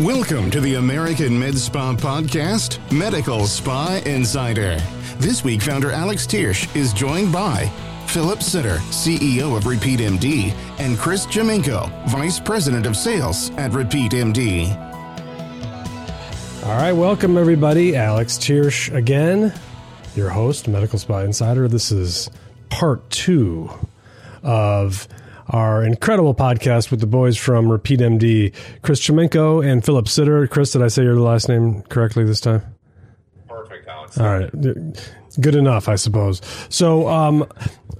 Welcome to the American Med Spa Podcast, Medical Spa Insider. This week, founder Alex Tiersch is joined by Philip Sitter, CEO of Repeat MD, and Chris Jaminko, Vice President of Sales at Repeat MD. All right, welcome everybody. Alex Tiersch again, your host, Medical Spa Insider. This is part two of our incredible podcast with the boys from Repeat MD, Chris Chemenko and Philip Sitter. Chris, did I say your last name correctly this time? Perfect, Alex. All right. Good enough, I suppose. So, um,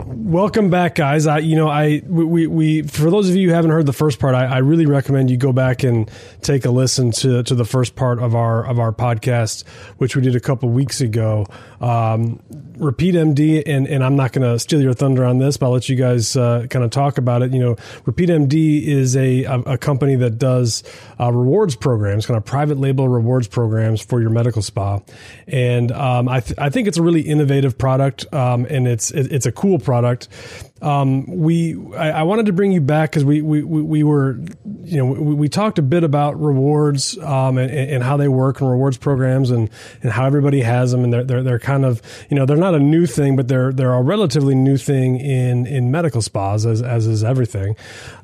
welcome back, guys. I, you know, I, we, we, for those of you who haven't heard the first part, I, I really recommend you go back and take a listen to, to the first part of our, of our podcast, which we did a couple weeks ago. Um, Repeat MD, and, and I'm not going to steal your thunder on this, but I'll let you guys uh, kind of talk about it. You know, Repeat MD is a, a, a company that does uh, rewards programs, kind of private label rewards programs for your medical spa. And um, I, th- I think it's a really innovative product, um, and it's it, it's a cool product. Um, we I, I, wanted to bring you back because we, we we were you know we, we talked a bit about rewards um, and, and, how they work and rewards programs and, and how everybody has them and they're, they're they're kind of you know they're not a new thing but they're they're a relatively new thing in in medical spas as as is everything.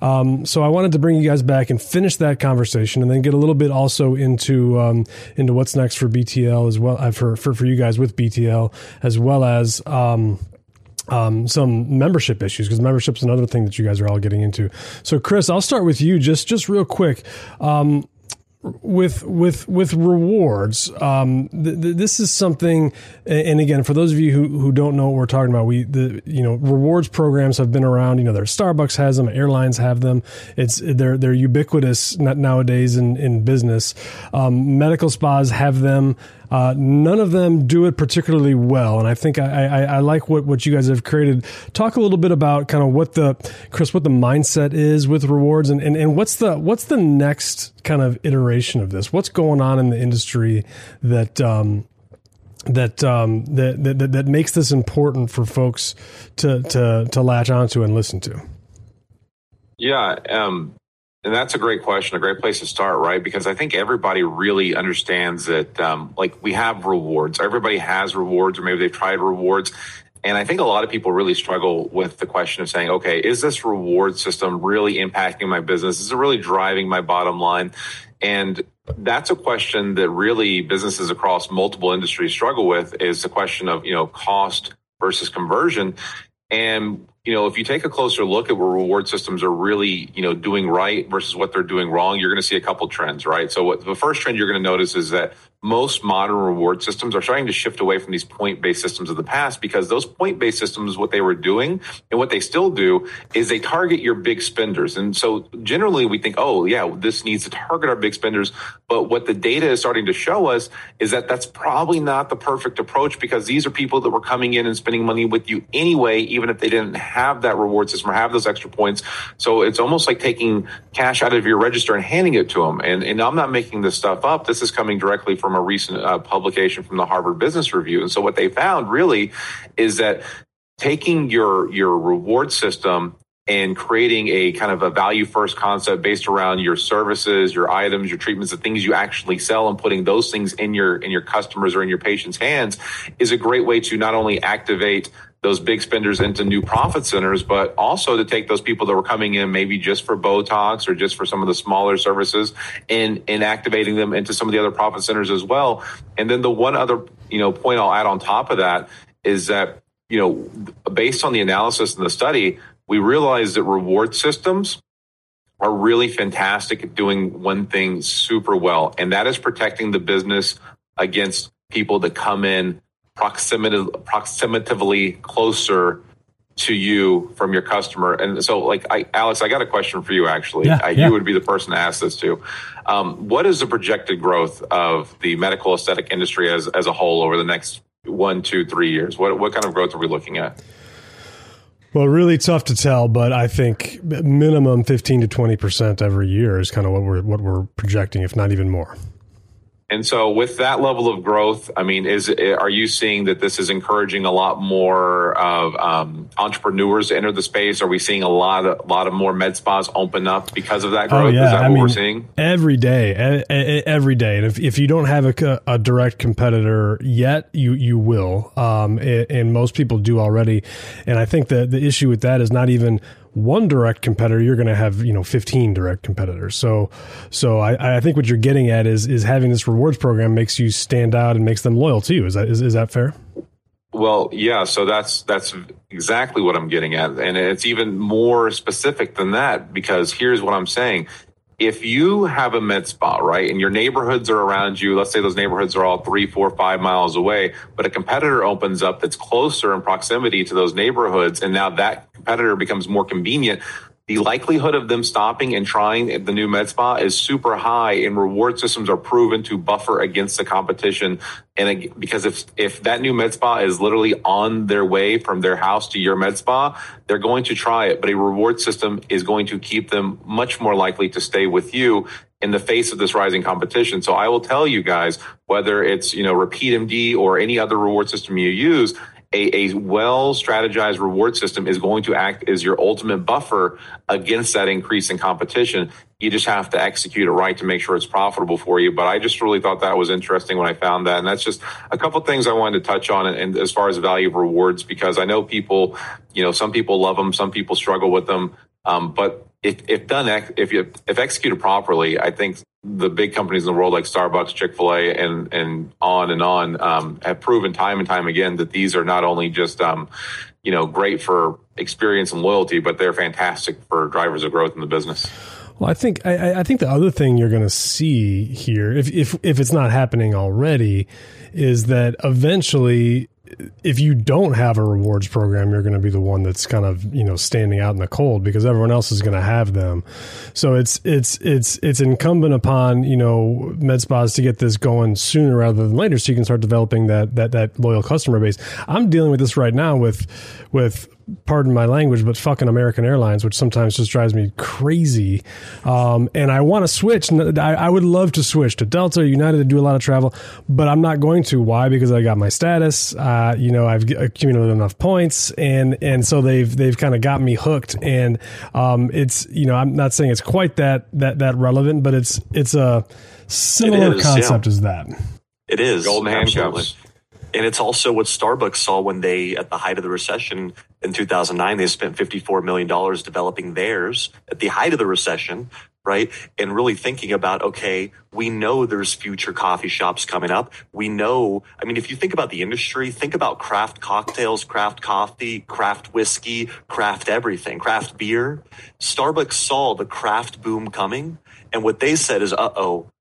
Um, so I wanted to bring you guys back and finish that conversation and then get a little bit also into um, into what's next for BTL as well uh, for for for you guys with BTL as well as um, um, some membership issues because membership's another thing that you guys are all getting into. So, Chris, I'll start with you just just real quick. Um, with with with rewards, um, th- th- this is something. And again, for those of you who, who don't know what we're talking about, we the you know rewards programs have been around. You know, there's Starbucks has them, airlines have them. It's they're they're ubiquitous nowadays in in business. Um, medical spas have them. Uh, none of them do it particularly well, and I think I, I, I, like what, what you guys have created. Talk a little bit about kind of what the Chris, what the mindset is with rewards, and, and, and what's the what's the next kind of iteration of this? What's going on in the industry that um, that, um, that that that makes this important for folks to to to latch onto and listen to? Yeah, um, and that's a great question, a great place to start, right? Because I think everybody really understands that, um, like, we have rewards. Everybody has rewards, or maybe they've tried rewards. And I think a lot of people really struggle with the question of saying, okay, is this reward system really impacting my business? Is it really driving my bottom line? And that's a question that really businesses across multiple industries struggle with is the question of, you know, cost versus conversion. And you know, if you take a closer look at what reward systems are really, you know, doing right versus what they're doing wrong, you're going to see a couple trends, right? So what the first trend you're going to notice is that most modern reward systems are starting to shift away from these point-based systems of the past because those point-based systems, what they were doing and what they still do is they target your big spenders. And so generally we think, oh yeah, this needs to target our big spenders. But what the data is starting to show us is that that's probably not the perfect approach because these are people that were coming in and spending money with you anyway, even if they didn't have that reward system or have those extra points. So it's almost like taking cash out of your register and handing it to them. And, and I'm not making this stuff up. This is coming directly from from a recent uh, publication from the Harvard Business Review. And so what they found really is that taking your your reward system and creating a kind of a value first concept based around your services, your items, your treatments, the things you actually sell and putting those things in your in your customers or in your patients' hands is a great way to not only activate those big spenders into new profit centers, but also to take those people that were coming in maybe just for Botox or just for some of the smaller services and, and activating them into some of the other profit centers as well. And then the one other, you know, point I'll add on top of that is that, you know, based on the analysis and the study, we realized that reward systems are really fantastic at doing one thing super well, and that is protecting the business against people that come in proximatively closer to you from your customer. And so, like, I, Alex, I got a question for you. Actually, yeah, I, yeah. you would be the person to ask this to. Um, what is the projected growth of the medical aesthetic industry as as a whole over the next one, two, three years? What what kind of growth are we looking at? Well, really tough to tell, but I think minimum fifteen to twenty percent every year is kind of what we're what we're projecting, if not even more. And so, with that level of growth, I mean, is are you seeing that this is encouraging a lot more of um, entrepreneurs to enter the space? Are we seeing a lot of a lot of more med spas open up because of that growth? Oh, yeah. Is that I what mean, we're seeing? Every day, every day. And if, if you don't have a, a direct competitor yet, you you will, um, and most people do already. And I think the the issue with that is not even one direct competitor, you're going to have you know 15 direct competitors. So, so I, I think what you're getting at is is having this rewards program makes you stand out and makes them loyal to you. Is that is, is that fair? Well, yeah. So that's that's exactly what I'm getting at, and it's even more specific than that because here's what I'm saying: if you have a med spa, right, and your neighborhoods are around you, let's say those neighborhoods are all three, four, five miles away, but a competitor opens up that's closer in proximity to those neighborhoods, and now that competitor becomes more convenient, the likelihood of them stopping and trying the new med spa is super high and reward systems are proven to buffer against the competition. And because if if that new med spa is literally on their way from their house to your med spa they're going to try it but a reward system is going to keep them much more likely to stay with you in the face of this rising competition. So i will tell you guys whether it's you know repeat md or any other reward system you use a, a well strategized reward system is going to act as your ultimate buffer against that increase in competition. You just have to execute it right to make sure it's profitable for you. But I just really thought that was interesting when I found that. And that's just a couple things I wanted to touch on and, and as far as value of rewards, because I know people, you know, some people love them, some people struggle with them. Um, but if, if done, if you, if executed properly, I think the big companies in the world like Starbucks, Chick Fil A, and and on and on um, have proven time and time again that these are not only just um, you know great for experience and loyalty, but they're fantastic for drivers of growth in the business. Well, I think I, I think the other thing you're going to see here, if if if it's not happening already, is that eventually if you don't have a rewards program, you're going to be the one that's kind of you know standing out in the cold because everyone else is going to have them. So it's it's it's it's incumbent upon you know med spas to get this going sooner rather than later, so you can start developing that that that loyal customer base. I'm dealing with this right now with with pardon my language, but fucking American Airlines, which sometimes just drives me crazy. Um, and I want to switch. I, I, would love to switch to Delta, United, to do a lot of travel, but I'm not going to. Why? Because I got my status. Uh, you know, I've accumulated enough points, and and so they've they've kind of got me hooked. And um, it's you know, I'm not saying it's quite that that that relevant, but it's it's a similar is, concept yeah. as that. It is golden handcuffs. And it's also what Starbucks saw when they, at the height of the recession in 2009, they spent $54 million developing theirs at the height of the recession, right? And really thinking about, okay, we know there's future coffee shops coming up. We know, I mean, if you think about the industry, think about craft cocktails, craft coffee, craft whiskey, craft everything, craft beer. Starbucks saw the craft boom coming. And what they said is, uh oh,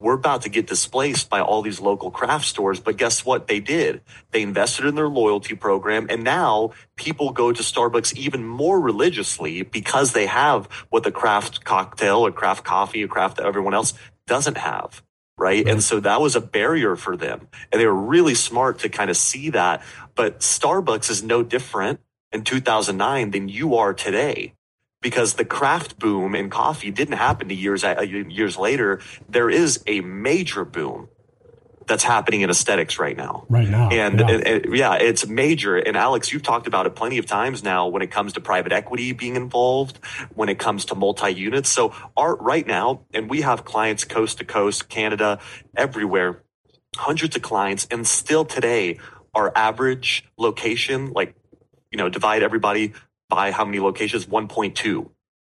we're about to get displaced by all these local craft stores. But guess what? They did. They invested in their loyalty program. And now people go to Starbucks even more religiously because they have what the craft cocktail or craft coffee or craft that everyone else doesn't have. Right? right. And so that was a barrier for them. And they were really smart to kind of see that. But Starbucks is no different in 2009 than you are today because the craft boom in coffee didn't happen to years uh, years later. There is a major boom that's happening in aesthetics right now. Right now. And, yeah. and, and, yeah, it's major. And Alex, you've talked about it plenty of times now when it comes to private equity being involved, when it comes to multi units. So, art right now, and we have clients coast to coast, Canada, everywhere, hundreds of clients. And still today, our average location, like, you know, divide everybody by how many locations? 1.2.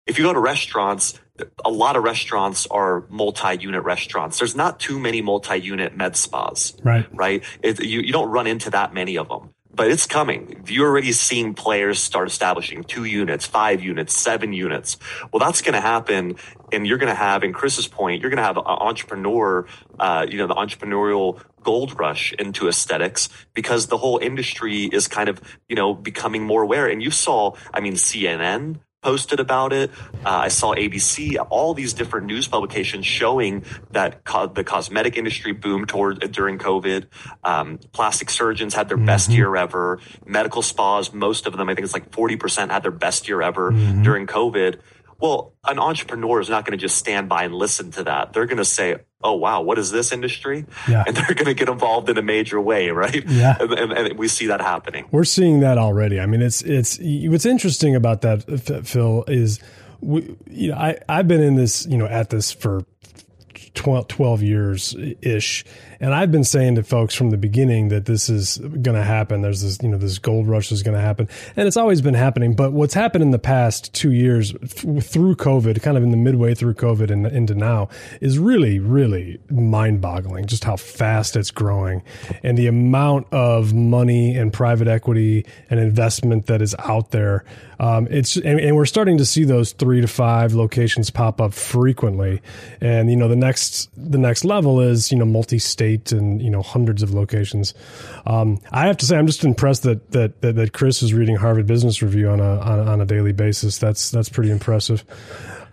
If you go to restaurants, a lot of restaurants are multi-unit restaurants. There's not too many multi-unit med spas. Right. Right. It, you, you don't run into that many of them, but it's coming. You're already seeing players start establishing two units, five units, seven units. Well, that's going to happen. And you're going to have, in Chris's point, you're going to have an entrepreneur, uh, you know, the entrepreneurial gold rush into aesthetics because the whole industry is kind of, you know, becoming more aware. And you saw, I mean, CNN posted about it. Uh, I saw ABC, all these different news publications showing that co- the cosmetic industry boomed toward during COVID. Um, plastic surgeons had their mm-hmm. best year ever. Medical spas, most of them, I think it's like 40% had their best year ever mm-hmm. during COVID. Well, an entrepreneur is not going to just stand by and listen to that. They're going to say, oh wow, what is this industry? Yeah. And they're going to get involved in a major way, right? Yeah. And, and, and we see that happening. We're seeing that already. I mean, it's it's what's interesting about that, Phil, is we, you know, I I've been in this, you know, at this for 12, 12 years ish. And I've been saying to folks from the beginning that this is going to happen. There's this, you know, this gold rush is going to happen. And it's always been happening. But what's happened in the past two years through COVID, kind of in the midway through COVID and into now, is really, really mind boggling just how fast it's growing and the amount of money and private equity and investment that is out there. Um, it's and, and, we're starting to see those three to five locations pop up frequently. And you know, the next the next level is you know multi-state state and you know hundreds of locations. Um, I have to say, I'm just impressed that that that, that Chris is reading Harvard Business Review on a, on a on a daily basis. That's that's pretty impressive.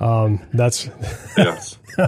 Um, that's yes.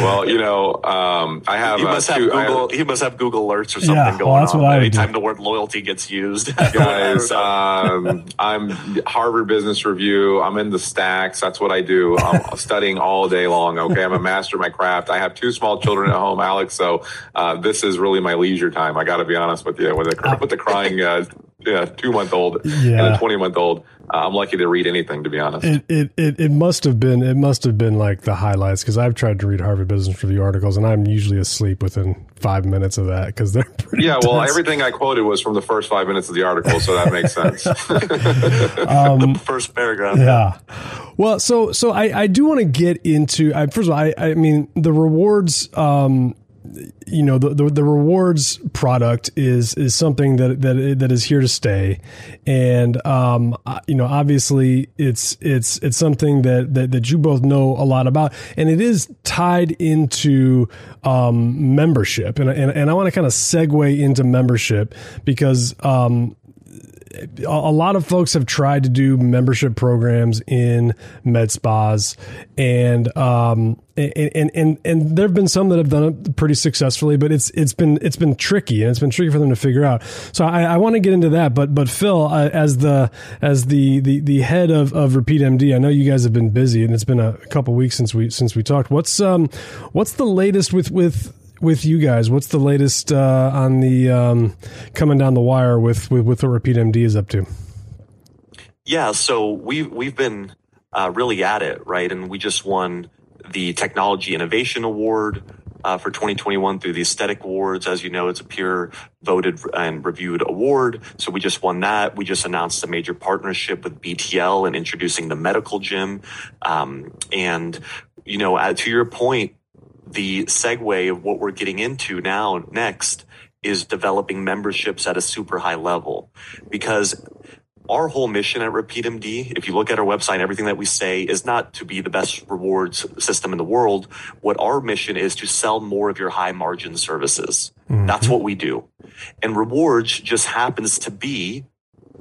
well, you know, um, I have. He must uh, have Google. Have, he must have Google alerts or something yeah, going well, that's on. What I Anytime the word loyalty gets used, guys. um, I'm Harvard Business Review. I'm in the stacks. That's what I do. I'm studying all day long. Okay, I'm a master of my craft. I have two small children at home, Alex. So uh, this is really my leisure time. I got to be honest with you. With the with the crying uh, yeah, two month old yeah. and a 20 month old. Uh, I'm lucky to read anything, to be honest. It, it, it, it must have been, it must have been like the highlights because I've tried to read Harvard Business Review articles and I'm usually asleep within five minutes of that because they're pretty. Yeah, well, everything I quoted was from the first five minutes of the article, so that makes sense. um, the first paragraph. Yeah. Well, so, so I, I do want to get into, I, first of all, I, I mean, the rewards, um, you know the, the, the rewards product is is something that that that is here to stay, and um you know obviously it's it's it's something that that, that you both know a lot about, and it is tied into um membership, and and, and I want to kind of segue into membership because um a lot of folks have tried to do membership programs in med spas and um and and and, and there have been some that have done it pretty successfully but it's it's been it's been tricky and it's been tricky for them to figure out. So i, I want to get into that but but phil uh, as the as the, the the head of of repeat md i know you guys have been busy and it's been a couple weeks since we since we talked. What's um what's the latest with with with you guys, what's the latest uh, on the um, coming down the wire with, with with what Repeat MD is up to? Yeah, so we've we've been uh, really at it, right? And we just won the Technology Innovation Award uh, for 2021 through the Aesthetic Awards. As you know, it's a peer voted and reviewed award. So we just won that. We just announced a major partnership with BTL and introducing the medical gym. Um, and you know, to your point, the segue of what we're getting into now next is developing memberships at a super high level because our whole mission at Repeat MD, if you look at our website, everything that we say is not to be the best rewards system in the world. What our mission is to sell more of your high margin services. Mm-hmm. That's what we do. And rewards just happens to be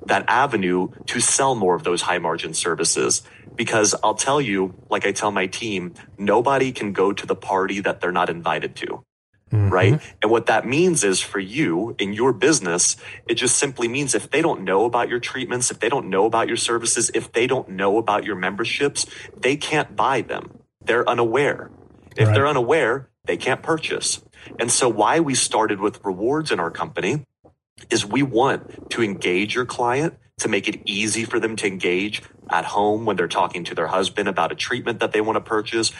that avenue to sell more of those high margin services because I'll tell you, like I tell my team, nobody can go to the party that they're not invited to. Mm-hmm. Right. And what that means is for you in your business, it just simply means if they don't know about your treatments, if they don't know about your services, if they don't know about your memberships, they can't buy them. They're unaware. If right. they're unaware, they can't purchase. And so why we started with rewards in our company is we want to engage your client to make it easy for them to engage at home when they're talking to their husband about a treatment that they want to purchase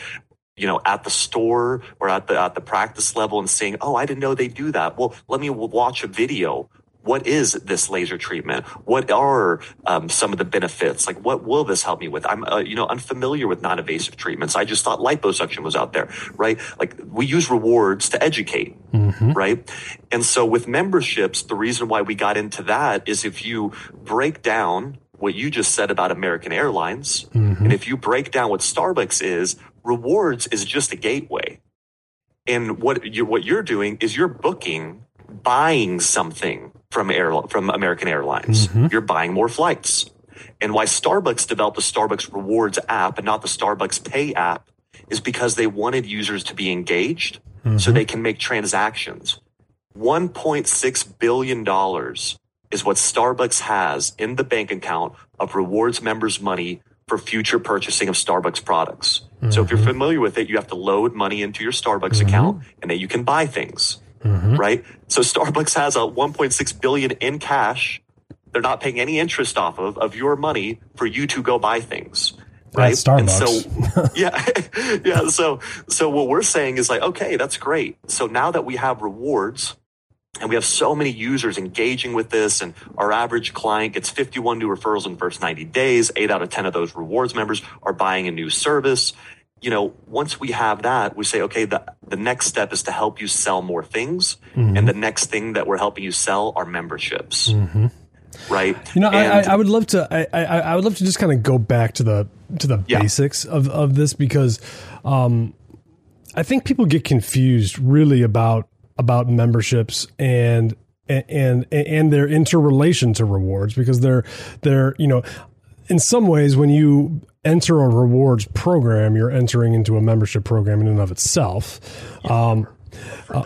you know at the store or at the at the practice level and saying oh i didn't know they do that well let me watch a video what is this laser treatment? What are um, some of the benefits? Like, what will this help me with? I'm, uh, you know, unfamiliar with non-invasive treatments. I just thought liposuction was out there, right? Like, we use rewards to educate, mm-hmm. right? And so with memberships, the reason why we got into that is if you break down what you just said about American Airlines, mm-hmm. and if you break down what Starbucks is, rewards is just a gateway. And what you what you're doing is you're booking buying something from air from American Airlines. Mm-hmm. You're buying more flights. And why Starbucks developed the Starbucks Rewards app and not the Starbucks Pay app is because they wanted users to be engaged mm-hmm. so they can make transactions. $1.6 billion is what Starbucks has in the bank account of rewards members' money for future purchasing of Starbucks products. Mm-hmm. So if you're mm-hmm. familiar with it, you have to load money into your Starbucks mm-hmm. account and then you can buy things. Mm-hmm. Right? So Starbucks has a 1.6 billion in cash. They're not paying any interest off of of your money for you to go buy things. Right. Starbucks. And so yeah. yeah. So so what we're saying is like, okay, that's great. So now that we have rewards and we have so many users engaging with this, and our average client gets 51 new referrals in the first 90 days. Eight out of 10 of those rewards members are buying a new service. You know, once we have that, we say, okay, the, the next step is to help you sell more things. Mm-hmm. And the next thing that we're helping you sell are memberships. Mm-hmm. Right. You know, and, I, I, would love to, I, I, I, would love to just kind of go back to the, to the yeah. basics of, of this because, um, I think people get confused really about about memberships and and and their interrelation to rewards because they're they're you know in some ways when you enter a rewards program you're entering into a membership program in and of itself um, uh,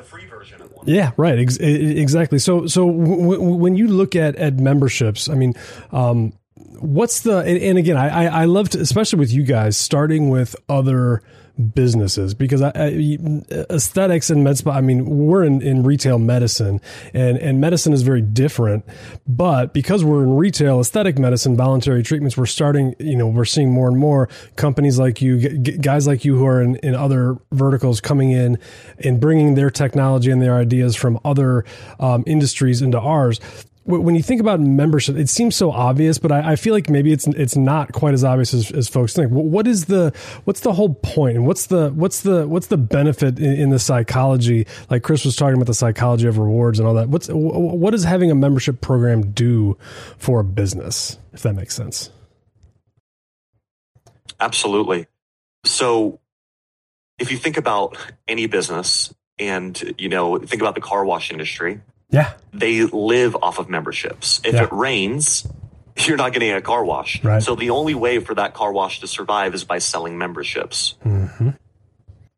yeah, right. Ex- exactly. So, so w- w- when you look at at memberships, I mean, um, what's the and, and again, I I love to, especially with you guys, starting with other businesses because I, I, aesthetics and med spa. I mean, we're in, in retail medicine, and and medicine is very different. But because we're in retail, aesthetic medicine, voluntary treatments, we're starting. You know, we're seeing more and more companies like you, guys like you, who are in, in other verticals, coming in and bringing their technology and their ideas from other um, industries into ours when you think about membership, it seems so obvious, but I, I, feel like maybe it's it's not quite as obvious as, as folks think. What is the what's the whole point, and what's the what's the what's the benefit in, in, the psychology? Like Chris was talking about the psychology of rewards and all that. What's what does having a membership program do for a business? If that makes sense. Absolutely. So, if you think about any business, and you know, think about the car wash industry yeah. They live off of memberships. If yeah. it rains, you're not getting a car wash. Right. So the only way for that car wash to survive is by selling memberships. Mm-hmm.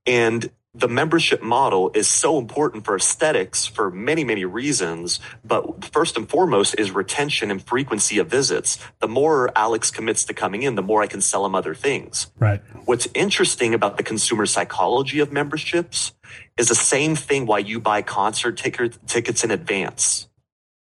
And the membership model is so important for aesthetics for many, many reasons. But first and foremost is retention and frequency of visits. The more Alex commits to coming in, the more I can sell him other things. Right. What's interesting about the consumer psychology of memberships is the same thing why you buy concert ticket, tickets in advance.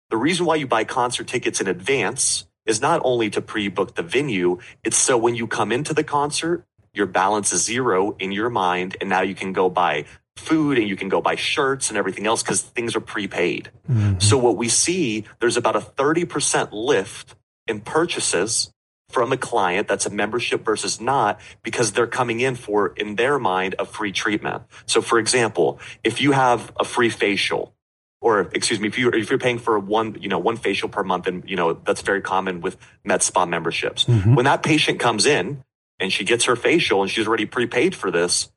The reason why you buy concert tickets in advance is not only to pre-book the venue, it's so when you come into the concert, your balance is zero in your mind. And now you can go buy food and you can go buy shirts and everything else because things are prepaid. Mm-hmm. So what we see, there's about a 30% lift in purchases from a client that's a membership versus not because they're coming in for, in their mind, a free treatment. So for example, if you have a free facial, or excuse me, if you're if you're paying for one, you know, one facial per month, and you know that's very common with med spa memberships. Mm-hmm. When that patient comes in and she gets her facial and she's already prepaid for this,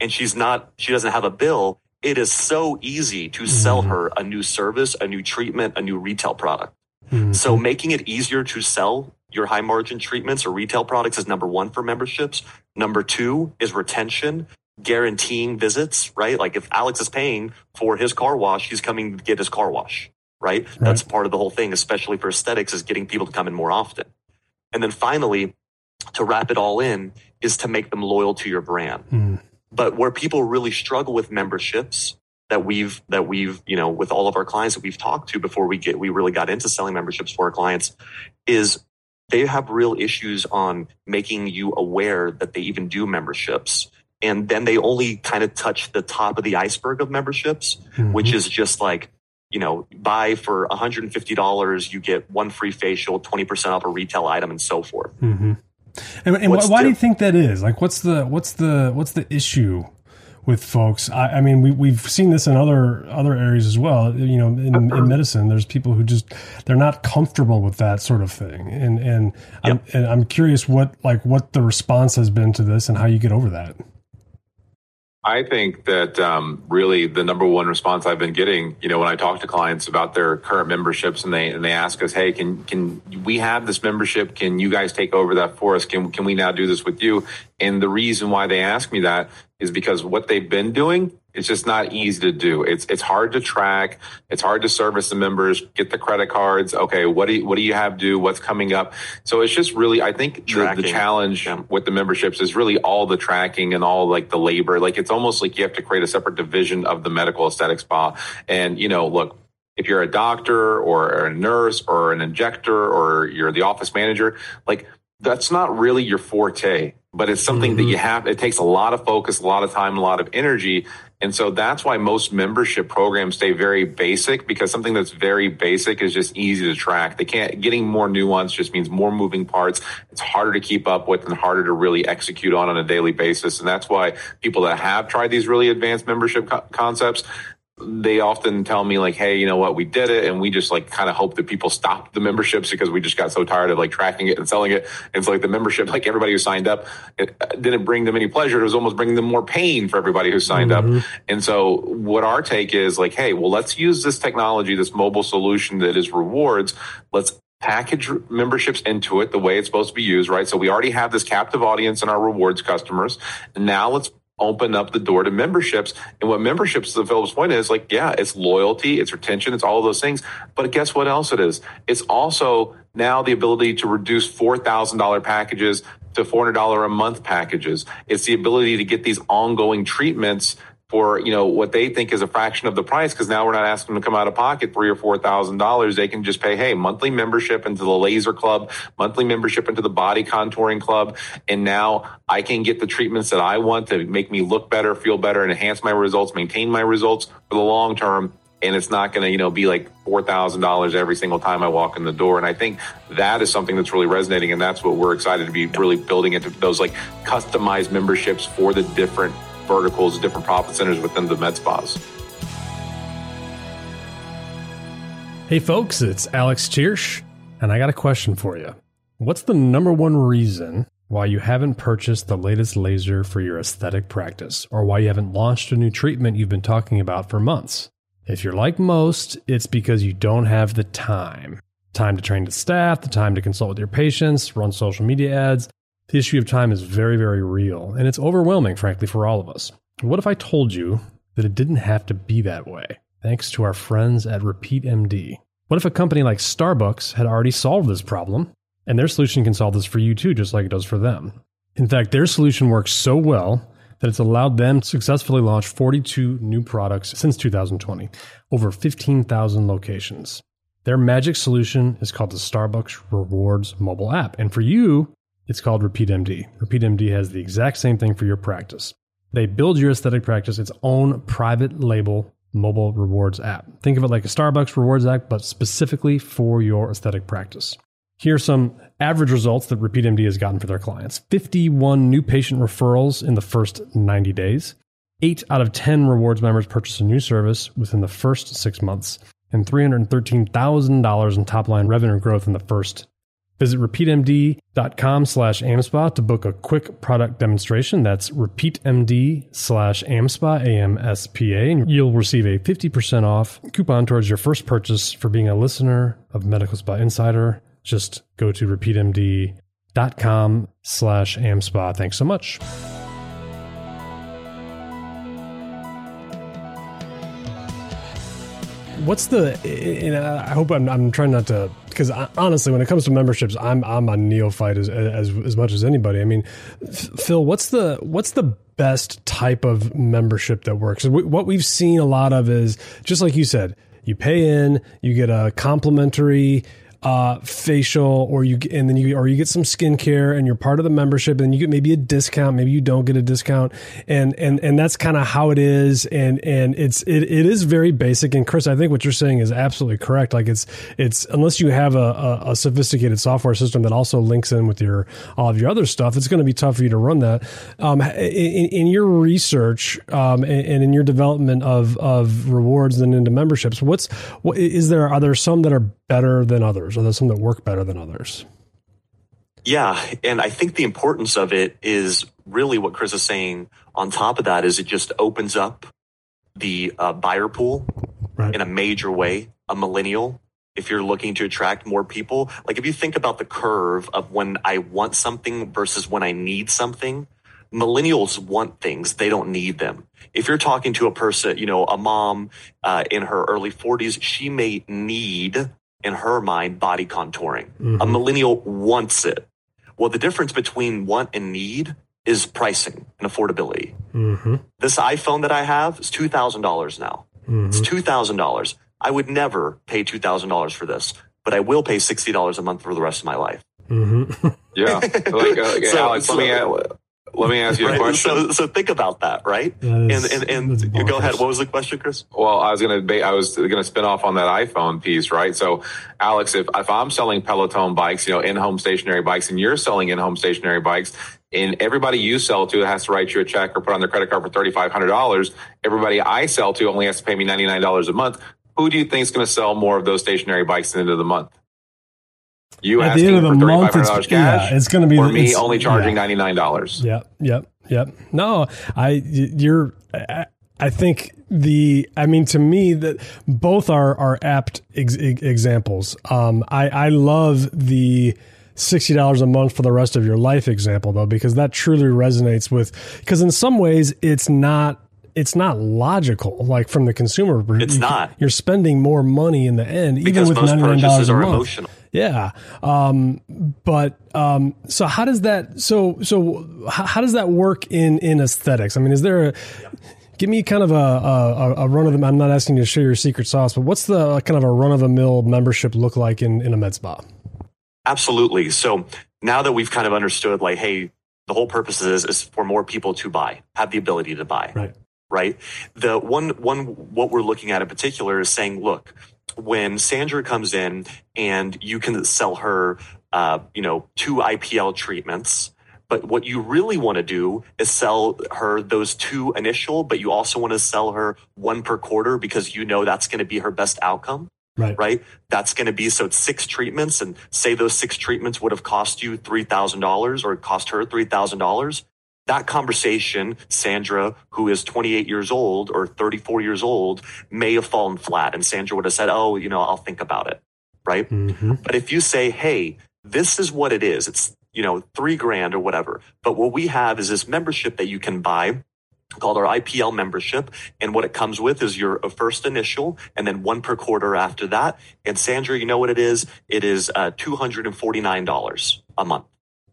and she's not, she doesn't have a bill. It is so easy to sell mm-hmm. her a new service, a new treatment, a new retail product. Mm-hmm. So making it easier to sell your high margin treatments or retail products is number one for memberships. Number two is retention, guaranteeing visits, right? Like if Alex is paying for his car wash, he's coming to get his car wash, right? right? That's part of the whole thing, especially for aesthetics, is getting people to come in more often. And then finally, to wrap it all in, is to make them loyal to your brand. Mm. But where people really struggle with memberships that we've that we've you know with all of our clients that we've talked to before we get we really got into selling memberships for our clients is they have real issues on making you aware that they even do memberships. And then they only kind of touch the top of the iceberg of memberships, mm-hmm. which is just like, you know, buy for $150, you get one free facial, 20% off a retail item and so forth. Mm-hmm. And, and why do you think that is? Like, what's the, what's the, what's the issue with folks. I, I, mean, we, we've seen this in other other areas as well. You know, in, in, medicine, there's people who just they're not comfortable with that sort of thing, and and yep. I'm, and I'm curious what like what the response has been to this and how you get over that. I think that um, really the number one response I've been getting, you know, when I talk to clients about their current memberships and they and they ask us, "Hey, can can we have this membership? Can you guys take over that for us? Can can we now do this with you?" And the reason why they ask me that is because what they've been doing It's just not easy to do. It's it's hard to track. It's hard to service the members, get the credit cards. Okay, what do you, what do you have due? What's coming up? So it's just really, I think the, the, challenge yeah. with the memberships is really all the tracking and all like the labor. Like it's almost like you have to create a separate division of the medical aesthetic spa. And you know, look, if you're a doctor or a nurse or an injector or you're the office manager, like that's not really your forte, but it's something mm-hmm. that you have. It takes a lot of focus, a lot of time, a lot of energy. And so that's why most membership programs stay very basic because something that's very basic is just easy to track. They can't, getting more nuance just means more moving parts. It's harder to keep up with and harder to really execute on on a daily basis. And that's why people that have tried these really advanced membership co- concepts, they often tell me like, Hey, you know what? We did it. And we just like kind of hope that people stop the memberships because we just got so tired of like tracking it and selling it. And so like the membership, like everybody who signed up, it didn't bring them any pleasure. It was almost bringing them more pain for everybody who signed mm-hmm. up. And so what our take is like, Hey, well, let's use this technology, this mobile solution that is rewards. Let's package memberships into it the way it's supposed to be used, right? So we already have this captive audience in our rewards customers. Now let's open up the door to memberships. And what memberships, the Phillips point is like, yeah, it's loyalty, it's retention, it's all those things. But guess what else it is? It's also now the ability to reduce $4,000 packages to $400 a month packages. It's the ability to get these ongoing treatments for you know what they think is a fraction of the price because now we're not asking them to come out of pocket three or four thousand dollars they can just pay hey monthly membership into the laser club monthly membership into the body contouring club and now i can get the treatments that i want to make me look better feel better and enhance my results maintain my results for the long term and it's not going to you know be like four thousand dollars every single time I walk in the door. And I think that is something that's really resonating, and that's what we're excited to be really building into those like customized memberships for the different verticals, different profit centers within the med spas. Hey, folks, it's Alex Tiersch, and I got a question for you. What's the number one reason why you haven't purchased the latest laser for your aesthetic practice, or why you haven't launched a new treatment you've been talking about for months? If you're like most, it's because you don't have the time. Time to train the staff, the time to consult with your patients, run social media ads, the issue of time is very, very real, and it's overwhelming, frankly, for all of us. What if I told you that it didn't have to be that way, thanks to our friends at Repeat MD? What if a company like Starbucks had already solved this problem, and their solution can solve this for you too, just like it does for them? In fact, their solution works so well that it's allowed them to successfully launch 42 new products since 2020, over 15,000 locations. Their magic solution is called the Starbucks Rewards mobile app. And for you, it's called RepeatMD. RepeatMD has the exact same thing for your practice. They build your aesthetic practice its own private label mobile rewards app. Think of it like a Starbucks rewards app, but specifically for your aesthetic practice. Here are some average results that RepeatMD has gotten for their clients 51 new patient referrals in the first 90 days. Eight out of 10 rewards members purchase a new service within the first six months, and $313,000 in top line revenue growth in the first Visit repeatmd.com slash AmSpa to book a quick product demonstration. That's repeatmd slash AmSpa, A-M-S-P-A, and you'll receive a 50% off coupon towards your first purchase for being a listener of Medical Spa Insider. Just go to repeatmd.com slash AmSpa. Thanks so much. What's the, and I hope I'm, I'm trying not to because honestly, when it comes to memberships, I'm I'm a neophyte as as as much as anybody. I mean, Phil, what's the what's the best type of membership that works? What we've seen a lot of is just like you said, you pay in, you get a complimentary uh, facial, or you and then you or you get some skincare, and you're part of the membership, and you get maybe a discount, maybe you don't get a discount, and and and that's kind of how it is, and and it's it, it is very basic. And Chris, I think what you're saying is absolutely correct. Like it's it's unless you have a, a, a sophisticated software system that also links in with your all of your other stuff, it's going to be tough for you to run that. Um, in, in, your research um, and, and in your development of of rewards and into memberships, what's what is there? Are there some that are better than others? Are there some that work better than others? Yeah. And I think the importance of it is really what Chris is saying. On top of that, is it just opens up the uh, buyer pool right. in a major way. A millennial, if you're looking to attract more people, like if you think about the curve of when I want something versus when I need something, Millennials want things, they don't need them. If you're talking to a person, you know, a mom uh, in her early 40s, she may need, in her mind, body contouring. Mm-hmm. A millennial wants it. Well, the difference between want and need is pricing and affordability. Mm-hmm. This iPhone that I have is $2,000 now. Mm-hmm. It's $2,000. I would never pay $2,000 for this, but I will pay $60 a month for the rest of my life. Mm-hmm. yeah. Like, uh, so, Alex, so, let, me, let me ask you a question. So, so think about that, right? That is, and and, and go ahead. What was the question, Chris? Well, I was going to I was going to spin off on that iPhone piece, right? So, Alex, if if I'm selling Peloton bikes, you know, in-home stationary bikes, and you're selling in-home stationary bikes, and everybody you sell to has to write you a check or put on their credit card for thirty five hundred dollars. Everybody I sell to only has to pay me ninety nine dollars a month. Who do you think is going to sell more of those stationary bikes at the end of the month? You at the end of the month, it's, cash, yeah, it's going to be or me only charging ninety nine dollars. Yep, yep, yep. No, I you're. I, I think the, I mean, to me, that both are are apt ex- examples. Um, I I love the sixty dollars a month for the rest of your life example though, because that truly resonates with. Because in some ways, it's not it's not logical. Like from the consumer, it's you, not. You're spending more money in the end, because even with ninety nine dollars a month. Emotional. Yeah. Um, but um, so how does that? So so how, does that work in in aesthetics? I mean, is there a Give me kind of a, a, a run of the. I'm not asking you to share your secret sauce, but what's the kind of a run of the mill membership look like in, in a med spa? Absolutely. So now that we've kind of understood, like, hey, the whole purpose is is for more people to buy, have the ability to buy. Right right? The one one what we're looking at in particular is saying, look, when Sandra comes in and you can sell her, uh, you know, two IPL treatments. But what you really want to do is sell her those two initial, but you also want to sell her one per quarter because you know that's going to be her best outcome. Right. Right. That's going to be so it's six treatments, and say those six treatments would have cost you three thousand dollars or cost her three thousand dollars that conversation, Sandra, who is 28 years old or 34 years old, may have fallen flat. And Sandra would have said, Oh, you know, I'll think about it. Right. Mm-hmm. But if you say, Hey, this is what it is, it's, you know, three grand or whatever. But what we have is this membership that you can buy called our IPL membership. And what it comes with is your first initial and then one per quarter after that. And Sandra, you know what it is? It is uh, $249 a month.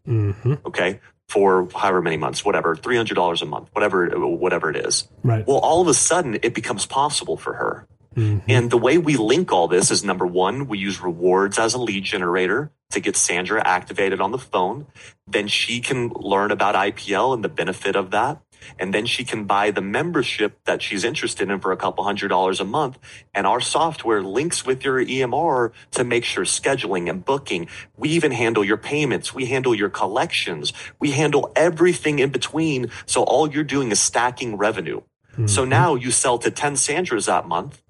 Mm-hmm. Okay for however many months, whatever, three hundred dollars a month, whatever, whatever it is. Right. Well, all of a sudden, it becomes possible for her. Mm-hmm. And the way we link all this is number one, we use rewards as a lead generator to get Sandra activated on the phone. Then she can learn about IPL and the benefit of that and then she can buy the membership that she's interested in for a couple hundred dollars a month. And our software links with your EMR to make sure scheduling and booking. We even handle your payments. We handle your collections. We handle everything in between. So all you're doing is stacking revenue. Mm-hmm. So now you sell to 10 Sandras that month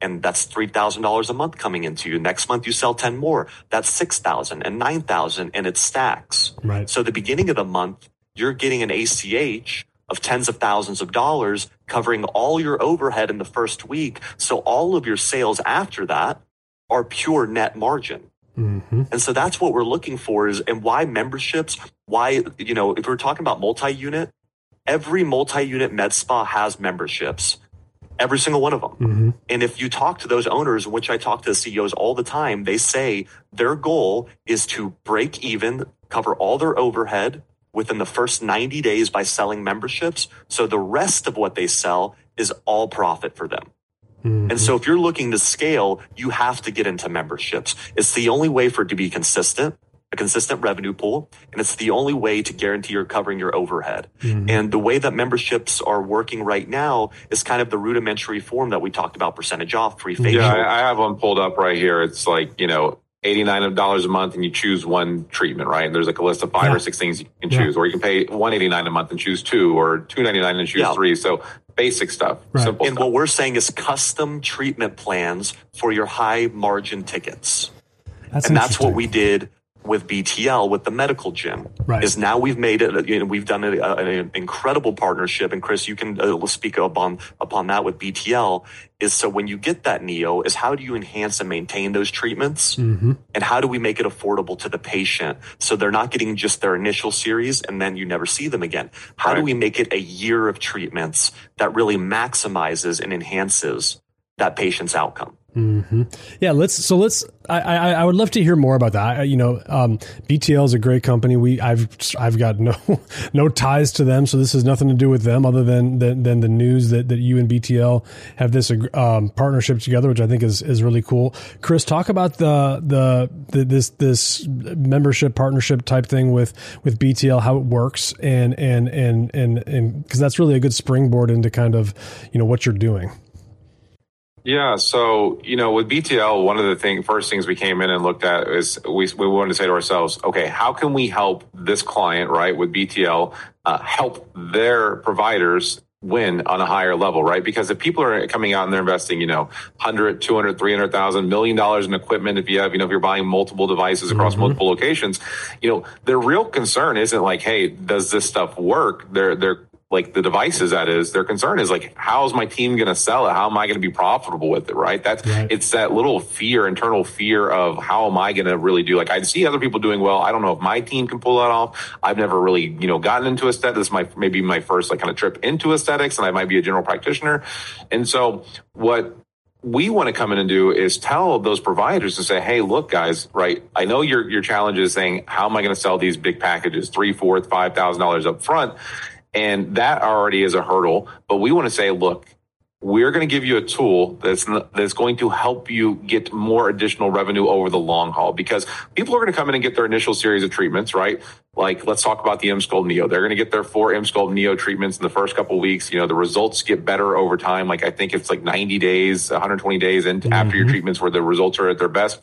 and that's $3,000 a month coming into you. Next month you sell 10 more. That's 6,000 and 9,000 and it stacks. Right. So the beginning of the month, you're getting an ACH of tens of thousands of dollars covering all your overhead in the first week. So all of your sales after that are pure net margin. Mm-hmm. And so that's what we're looking for is, and why memberships, why, you know, if we're talking about multi-unit, every multi-unit med spa has memberships every single one of them. Mm-hmm. And if you talk to those owners, which I talk to the CEOs all the time, they say their goal is to break even, cover all their overhead, within the first 90 days by selling memberships. So the rest of what they sell is all profit for them. Mm-hmm. And so if you're looking to scale, you have to get into memberships. It's the only way for it to be consistent, a consistent revenue pool. And it's the only way to guarantee you're covering your overhead. Mm-hmm. And the way that memberships are working right now is kind of the rudimentary form that we talked about percentage off, free facial. Yeah, I have one pulled up right here. It's like, you know, $89 a month and you choose one treatment, right? And there's like a list of five yeah. or six things you can choose, yeah. or you can pay 189 a month and choose two, or 299 and choose yeah. three. So basic stuff, right. simple And stuff. what we're saying is custom treatment plans for your high margin tickets. That's and that's what we did with BTL with the medical gym Right. is now we've made it. You know, we've done a, a- an incredible partnership, and Chris, you can uh, speak upon upon that with BTL. Is so when you get that neo, is how do you enhance and maintain those treatments, Mm-hmm. and how do we make it affordable to the patient so they're not getting just their initial series and then you never see them again? How do we make it a year of treatments that really maximizes and enhances that patient's outcome? Hmm Yeah, let's. So let's. I, I I would love to hear more about that. I, you know, um, BTL is a great company. We I've I've got no no ties to them, so this has nothing to do with them other than than, than the news that, that you and BTL have this um, partnership together, which I think is is really cool. Chris, talk about the the, the this this membership partnership type thing with with BTL, how it works, and and and and and because that's really a good springboard into kind of you know what you're doing. Yeah, so you know, with BTL, one of the thing, first things we came in and looked at is we we wanted to say to ourselves, okay, how can we help this client, right, with BTL, uh, help their providers win on a higher level, right? Because if people are coming out and they're investing, you know, 100, 200, 300,000 million dollars in equipment, if you have, you know, if you're buying multiple devices across multiple locations, you know, their real concern isn't like, hey, does this stuff work? They're, they're, like the devices that is their concern is like how's my team going to sell it how am i going to be profitable with it right that's Right. it's that little fear internal fear of how am i going to really do like i see other people doing well i don't know if my team can pull that off i've never really you know gotten into aesthetics this is my maybe my first like kind of trip into aesthetics and i might be a general practitioner and so what we want to come in and do is tell those providers to say, hey, look, guys, right? I know your your challenge is saying, how am I going to sell these big packages, three, four, five thousand dollars up front? And that already is a hurdle. But we want to say, look, we're going to give you a tool that's that's going to help you get more additional revenue over the long haul because people are going to come in and get their initial series of treatments, right? Like let's talk about the Emsculpt Neo. They're going to get their four Emsculpt Neo treatments in the first couple of weeks. You know, the results get better over time. Like I think it's like 90 days, 120 days and mm-hmm. after your treatments where the results are at their best.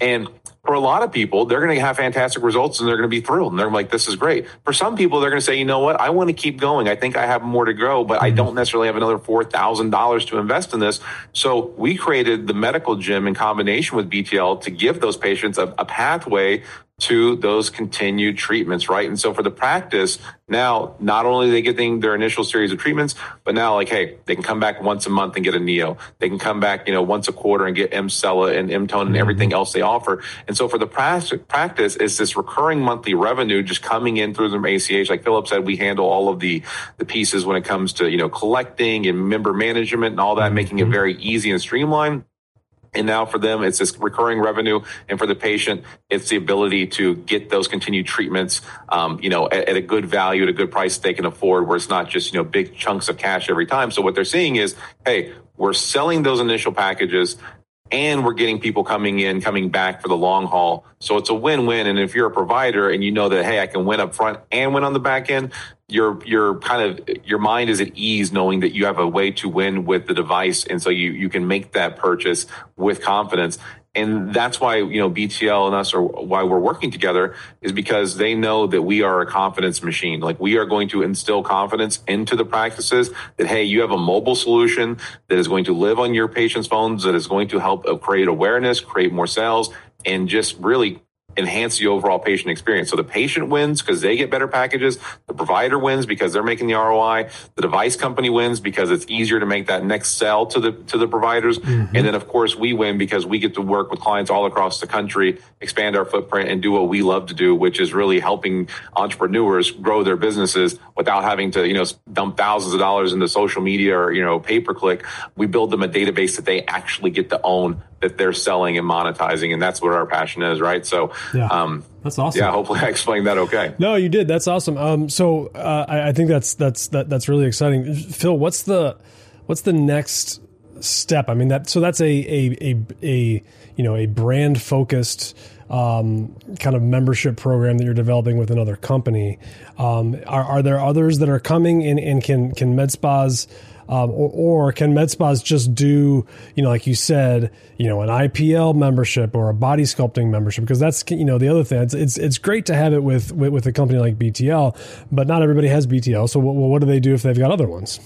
And for a lot of people, they're going to have fantastic results and they're going to be thrilled. And they're like, this is great. For some people, they're going to say, you know what? I want to keep going. I think I have more to grow, but I mm-hmm. don't necessarily have another $4,000 to invest in this. So we created the medical gym in combination with BTL to give those patients a, a pathway to those continued treatments, right? And so for the practice, now not only are they getting their initial series of treatments, but now like, hey, they can come back once a month and get a Neo. They can come back, you know, once a quarter and get Emsella and Emtone and everything mm-hmm. else they offer. And so for the prac- practice, is this recurring monthly revenue just coming in through their ACH. Like Philip said, we handle all of the the pieces when it comes to you know collecting and member management and all that, mm-hmm. making it very easy and streamlined. And now for them, it's this recurring revenue. And for the patient, it's the ability to get those continued treatments, um, you know, at, at a good value, at a good price they can afford, where it's not just, you know, big chunks of cash every time. So what they're seeing is, hey, we're selling those initial packages and we're getting people coming in, coming back for the long haul. So it's a win-win. And if you're a provider and you know that, hey, I can win up front and win on the back end, your your kind of your mind is at ease knowing that you have a way to win with the device, and so you you can make that purchase with confidence. And that's why you know BTL and us are why we're working together is because they know that we are a confidence machine. Like we are going to instill confidence into the practices that hey, you have a mobile solution that is going to live on your patients' phones that is going to help uh, create awareness, create more sales, and just really enhance the overall patient experience. So the patient wins because they get better packages. The provider wins because they're making the ROI. The device company wins because it's easier to make that next sell to the to the providers. Mm-hmm. And then of course we win because we get to work with clients all across the country, expand our footprint and do what we love to do, which is really helping entrepreneurs grow their businesses without having to, you know, dump thousands of dollars into social media or, you know, pay per click. We build them a database that they actually get to own that they're selling and monetizing. And that's what our passion is, right? So Yeah. um That's awesome. yeah, hopefully I explained that okay. No, you did. That's awesome. Um, so uh, I, I think that's that's that, that's really exciting. Phil, what's the what's the next step? I mean that so that's a a a, a you know a brand focused um, kind of membership program that you're developing with another company. Um, are, are there others that are coming and, and can can med spas um, or, or can med spas just do you know like you said you know an IPL membership or a body sculpting membership because that's you know the other thing it's it's, it's great to have it with, with with a company like BTL but not everybody has BTL so what, what do they do if they've got other ones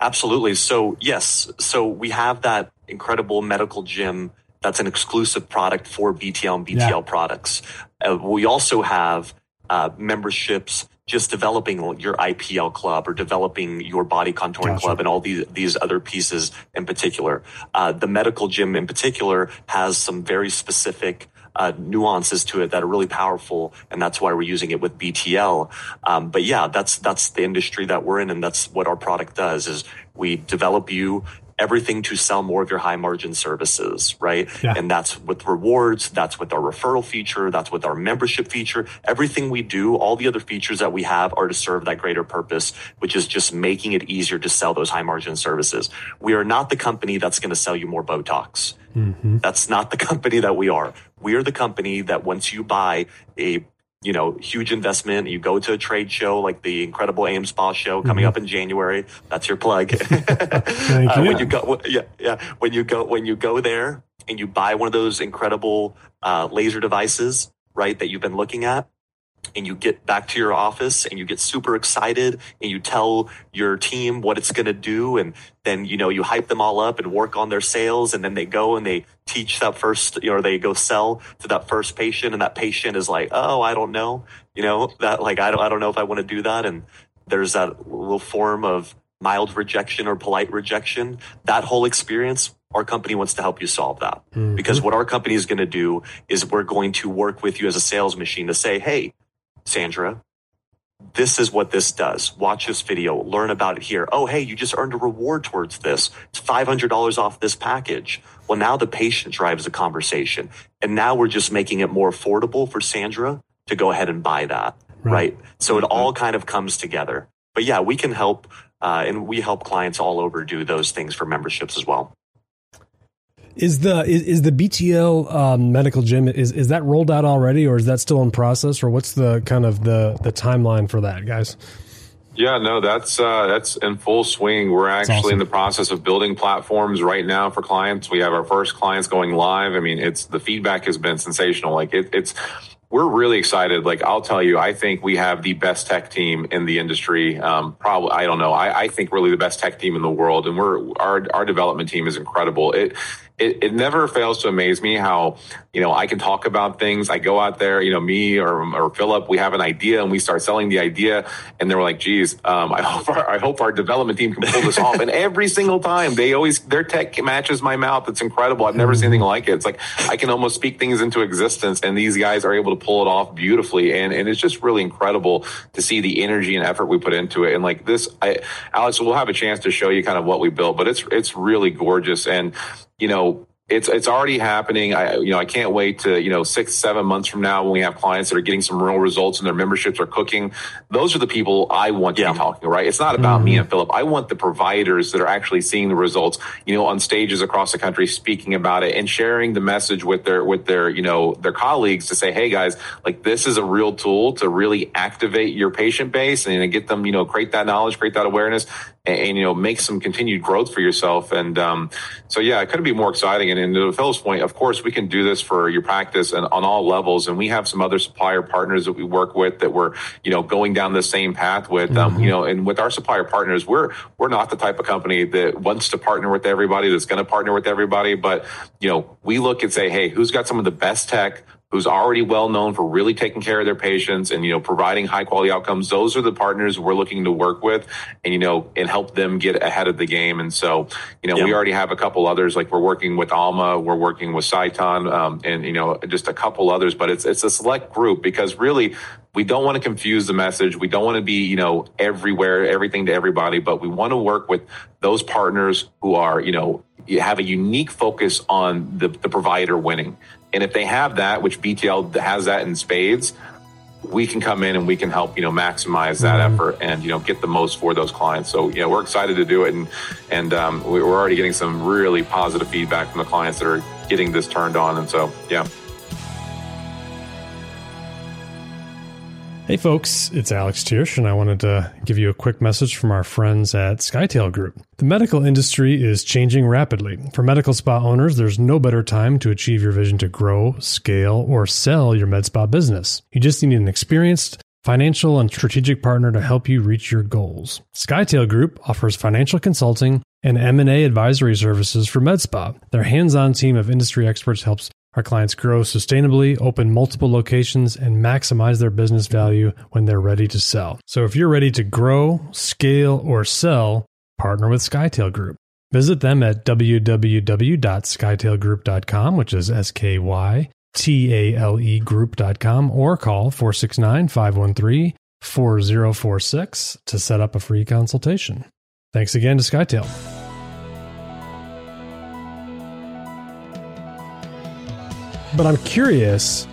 Absolutely. So yes, so we have that incredible medical gym That's an exclusive product for BTL and BTL yeah. products. Uh, we also have uh, memberships just developing your IPL club or developing your body contouring gotcha. club and all these these other pieces in particular. Uh, the medical gym in particular has some very specific uh, nuances to it that are really powerful, and that's why we're using it with BTL. Um, but yeah, that's that's the industry that we're in, and that's what our product does. Is we develop you everything to sell more of your high margin services, right? Yeah. And that's with rewards, that's with our referral feature, that's with our membership feature. Everything we do, all the other features that we have are to serve that greater purpose, which is just making it easier to sell those high margin services. We are not the company that's going to sell you more Botox. Mm-hmm. That's not the company that we are. We are the company that once you buy a you know, huge investment. You go to a trade show like the incredible AmSpa show coming mm-hmm. up in January. That's your plug. uh, you. When you go, yeah, yeah. When you go, when you go there and you buy one of those incredible uh, laser devices, right, that you've been looking at, and you get back to your office and you get super excited and you tell your team what it's going to do and then you know you hype them all up and work on their sales and then they go and they teach that first you know they go sell to that first patient and that patient is like oh i don't know you know that like i don't i don't know if i want to do that and there's that little form of mild rejection or polite rejection that whole experience our company wants to help you solve that mm-hmm. because what our company is going to do is we're going to work with you as a sales machine to say hey Sandra, this is what this does. Watch this video, learn about it here. Oh, hey, you just earned a reward towards this. It's $500 off this package. Well, now the patient drives the conversation. And now we're just making it more affordable for Sandra to go ahead and buy that. Right. right? So it all kind of comes together. But yeah, we can help, uh, and we help clients all over do those things for memberships as well. Is the is, is the BTL um, medical gym is is that rolled out already, or is that still in process, or what's the kind of the the timeline for that, guys? Yeah, no, that's uh, that's in full swing. We're actually awesome. in the process of building platforms right now for clients. We have our first clients going live. I mean, it's the feedback has been sensational. Like it, it's we're really excited. Like I'll tell you, I think we have the best tech team in the industry. Um, probably, I don't know. I, I, think really the best tech team in the world, and we're our our development team is incredible. It it, it never fails to amaze me how you know I can talk about things. I go out there, you know, me or or Philip, we have an idea and we start selling the idea, and they're like, "Geez, um, I hope our, I hope our development team can pull this off." And every single time, they always their tech matches my mouth. It's incredible. I've never seen anything like it. It's like I can almost speak things into existence, and these guys are able to pull it off beautifully. And and it's just really incredible to see the energy and effort we put into it. And like this, I, Alex, we'll have a chance to show you kind of what we built, but it's it's really gorgeous and you know, it's it's already happening. I you know I can't wait to you know six seven months from now when we have clients that are getting some real results and their memberships are cooking. Those are the people I want yeah. to be talking. To, right? It's not about mm-hmm. me and Philip. I want the providers that are actually seeing the results. You know, on stages across the country speaking about it and sharing the message with their with their you know their colleagues to say, hey guys, like this is a real tool to really activate your patient base and get them you know create that knowledge, create that awareness, and, and, you know make some continued growth for yourself. And um, so yeah, it couldn't be more exciting. And, and to Phil's point, of course, we can do this for your practice and on all levels. And we have some other supplier partners that we work with that we're you know going down the same path with. Um, mm-hmm. Um, you know, and with our supplier partners, we're we're not the type of company that wants to partner with everybody. That's going to partner with everybody. But you know, we look and say, hey, who's got some of the best tech? Who's already well known for really taking care of their patients and you know providing high quality outcomes those are the partners we're looking to work with and you know and help them get ahead of the game and so you know we already have a couple others like we're working with alma we're working with Sciton, um, and you know just a couple others but it's it's a select group because really we don't want to confuse the message. We don't want to be, you know, everywhere, everything to everybody, but we want to work with those partners who are, you know, have a unique focus on the, the provider winning. And if they have that, which BTL has that in spades, we can come in and we can help you know maximize that mm-hmm. effort and you know get the most for those clients so you know we're excited to do it and and um, we're already getting some really positive feedback from the clients that are getting this turned on and so yeah Hey folks, it's Alex Tiersch, and I wanted to give you a quick message from our friends at Skytale Group. The medical industry is changing rapidly. For medical spa owners, there's no better time to achieve your vision to grow, scale, or sell your med spa business. You just need an experienced, financial, and strategic partner to help you reach your goals. Skytale Group offers financial consulting and M&A advisory services for MedSpa. Their hands-on team of industry experts helps our clients grow sustainably, open multiple locations, and maximize their business value when they're ready to sell. So if you're ready to grow, scale, or sell, partner with Skytale Group. Visit them at www.skytalegroup.com, which is S K Y T A L E group.com, or call 469 513 4046 to set up a free consultation. Thanks again to Skytale. But I'm curious,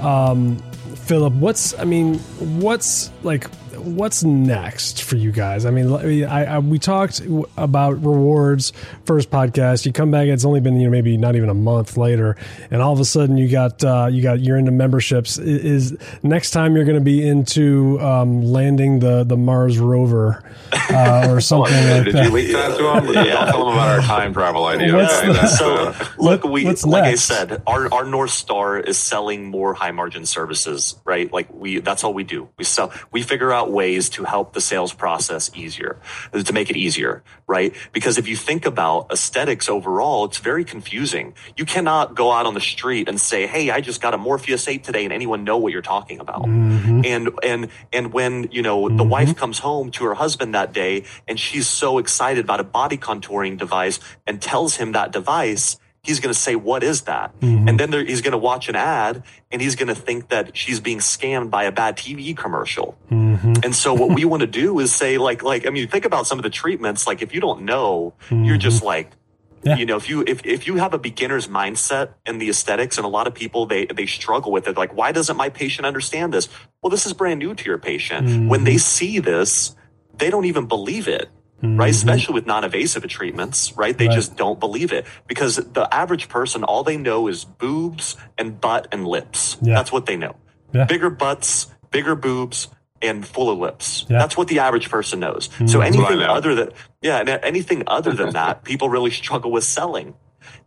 um, Philip, what's, I mean, what's like, what's next for you guys? I mean, I, I, we talked about rewards first podcast. You come back, it's only been you know maybe not even a month later, and all of a sudden you got uh, you got you're into memberships. Is, next time you're going to be into um, landing the the Mars rover uh, or something? like Did that. you leak that to him? yeah. I'll tell him about our time travel idea. What's Okay, the- So look, we what's like next? I said, our our north star is selling more high margin services, right? Like we that's all we do. We sell we figure out ways to help the sales process easier, to make it easier, right? Because if you think about aesthetics overall, it's very confusing. You cannot go out on the street and say, "Hey, I just got a Morpheus 8 today," and anyone know what you're talking about. Mm-hmm. And and and when, you know, the wife comes home to her husband that day and she's so excited about a body contouring device and tells him that device, he's going to say, What is that? Mm-hmm. And then there, he's going to watch an ad and he's going to think that she's being scammed by a bad TV commercial. Mm-hmm. And so what we want to do is say, like, like, I mean, think about some of the treatments. Like, if you don't know, you're just like, Mm-hmm. Yeah. you know, if you if, if you have a beginner's mindset in the aesthetics, and a lot of people they they struggle with it, like, why doesn't my patient understand this? Well, this is brand new to your patient. When Mm-hmm. they see this, they don't even believe it. Right, especially with non-invasive treatments, right? They Mm-hmm. Right. just don't believe it because the average person, all they know is boobs and butt and lips. Yeah. That's what they know. Yeah. Bigger butts, bigger boobs, and fuller lips. Yeah. That's what the average person knows. So That's what I anything know. other than yeah, and anything other than that, people really struggle with selling.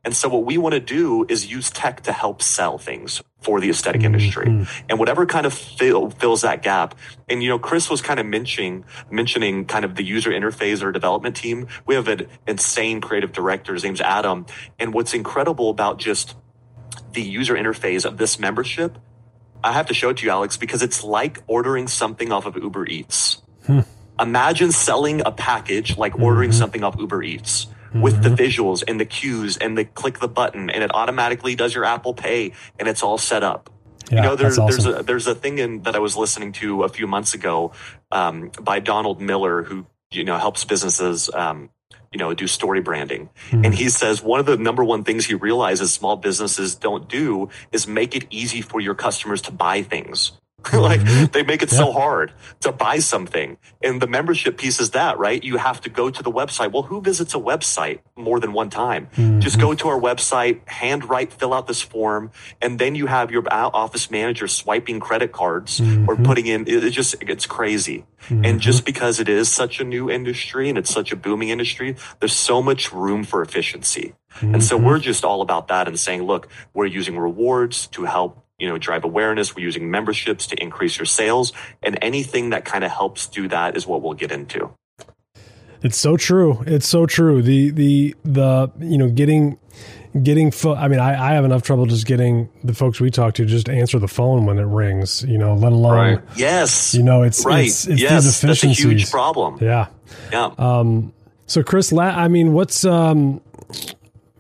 And so what we want to do is use tech to help sell things for the aesthetic Mm-hmm. industry and whatever kind of fill, fills that gap. And, you know, Chris was kind of mentioning, mentioning kind of the user interface or development team. We have an insane creative director. His name's Adam. And what's incredible about just the user interface of this membership, I have to show it to you, Alex, because it's like ordering something off of Uber Eats. Imagine selling a package like ordering something off Uber Eats with the visuals and the cues and the click the button and it automatically does your Apple Pay and it's all set up. Yeah, you know, there's that's there's a there's a thing in that I was listening to a few months ago um, by Donald Miller, who you know helps businesses um, you know do story branding, Hmm. and he says one of the number one things he realizes small businesses don't do is make it easy for your customers to buy things. like mm-hmm. they make it so hard to buy something. And the membership piece is that, right? You have to go to the website. Well, who visits a website more than one time? Mm-hmm. Just go to our website, handwrite, fill out this form, and then you have your office manager swiping credit cards mm-hmm. or putting in it, it just it's crazy. And just because it is such a new industry and it's such a booming industry, there's so much room for efficiency. And so we're just all about that and saying, look, we're using rewards to help you know drive awareness we're using memberships to increase your sales and anything that kind of helps do that is what we'll get into It's so true. It's so true. The the the you know getting getting fo- I mean I, I have enough trouble just getting the folks we talk to just answer the phone when it rings. You know, let alone Right. yes you know it's right it's, it's yes these that's a huge problem Yeah. yeah um So Chris, la- I mean, what's um,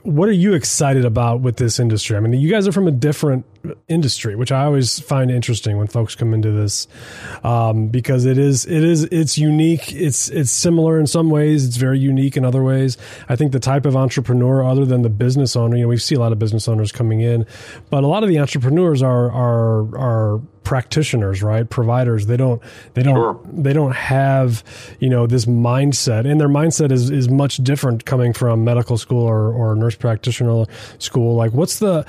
what are you excited about with this industry? I mean, you guys are from a different industry, which I always find interesting when folks come into this, um, because it is it is it's unique. It's it's similar in some ways. It's very unique in other ways. I think the type of entrepreneur, other than the business owner, you know, we see a lot of business owners coming in, but a lot of the entrepreneurs are are are practitioners, right? Providers. They don't they don't Sure. they don't have you know this mindset. And their mindset is is much different coming from medical school or, or nurse practitioner school. Like what's the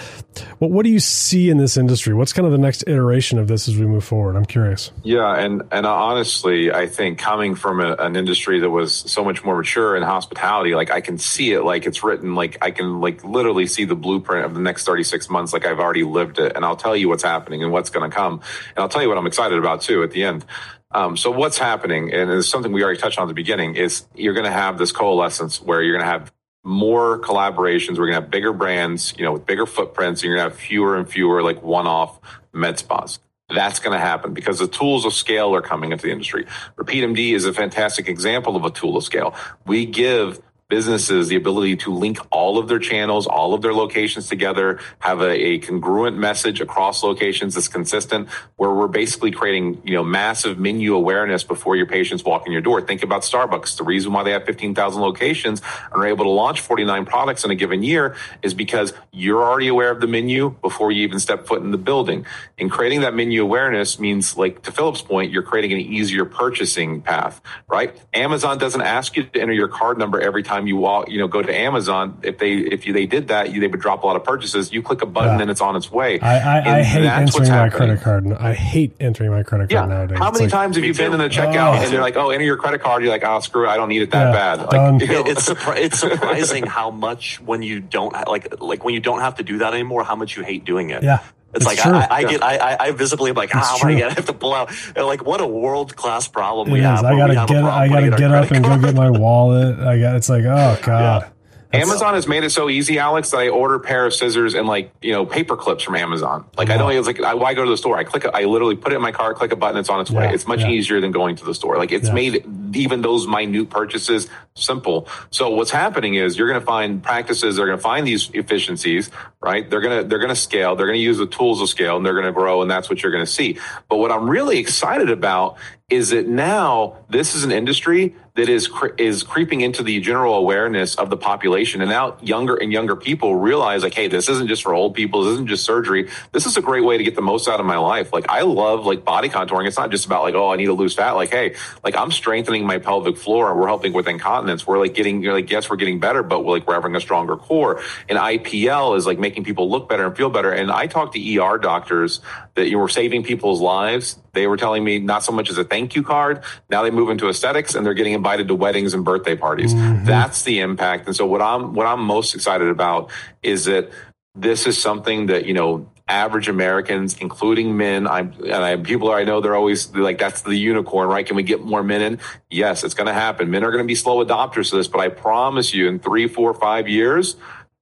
what what do you see in this industry? What's kind of the next iteration of this as we move forward? I'm curious. Yeah, and and honestly, I think coming from a, an industry that was so much more mature in hospitality, like I can see it, like it's written, like I can like literally see the blueprint of the next thirty six months, like I've already lived it, and I'll tell you what's happening and what's going to come, and I'll tell you what I'm excited about too at the end. Um, so what's happening, and it's something we already touched on at the beginning, is you're going to have this coalescence where you're going to have more collaborations. We're going to have bigger brands, you know, with bigger footprints. And you're going to have fewer and fewer like one-off med spas. That's going to happen because the tools of scale are coming into the industry. RepeatMD is a fantastic example of a tool of scale. We give businesses the ability to link all of their channels, all of their locations together, have a, a, congruent message across locations that's consistent, where we're basically creating, you know, massive menu awareness before your patients walk in your door. Think about Starbucks. The reason why they have 15,000 locations and are able to launch 49 products in a given year is because you're already aware of the menu before you even step foot in the building. And creating that menu awareness means, like to Philip's point, you're creating an easier purchasing path, right? Amazon doesn't ask you to enter your card number every time time you walk, you know, go to Amazon, if they if you, they did that, you, they would drop a lot of purchases. You click a button yeah. and it's on its way. I, I, I hate entering my credit card. I hate entering my credit card yeah. nowadays. How many like, times have you been in the checkout oh. and they're like, "Oh, enter your credit card." You're like, "Oh, screw it, I don't need it that yeah, bad." Like, you know, it's surpri- it's surprising how much when you don't like like when you don't have to do that anymore, how much you hate doing it. Yeah. It's, it's like I, I, get I, I visibly am like how am I gonna have to pull out and like what a world class problem it we is. have. I gotta get I gotta get up and go get my wallet. I got it's like oh god. Yeah. Amazon has made it so easy, Alex, that I order a pair of scissors and like you know paper clips from Amazon. Like I know it's like I, why go to the store? I click, I literally put it in my car, click a button, it's on its way. It's much yeah. easier than going to the store. Like it's yeah. made even those minute purchases simple. So what's happening is you're going to find practices. They're going to find these efficiencies, right? They're going to they're going to scale. They're going to use the tools of scale, and they're going to grow, and that's what you're going to see. But what I'm really excited about is that now this is an industry that is cre- is creeping into the general awareness of the population. And now younger and younger people realize like hey this isn't just for old people. This isn't just surgery. This is a great way to get the most out of my life. Like i love like body contouring. It's not just about like oh i need to lose fat. Like hey like i'm strengthening my pelvic floor we're helping with incontinence. We're like getting you're like yes we're getting better but we're like we're having a stronger core. And ipl is like making people look better and feel better. And i talk to er doctors that you were saving people's lives. They were telling me not so much as a thank you card. Now they move into aesthetics and they're getting invited to weddings and birthday parties. Mm-hmm. That's the impact. And so what I'm what I'm most excited about is that this is something that you know average Americans, including men. I'm and I, people I know they're always they're like that's the unicorn, right? Can we get more men in? Yes, it's going to happen. Men are going to be slow adopters to this, but I promise you, in three, four, five years,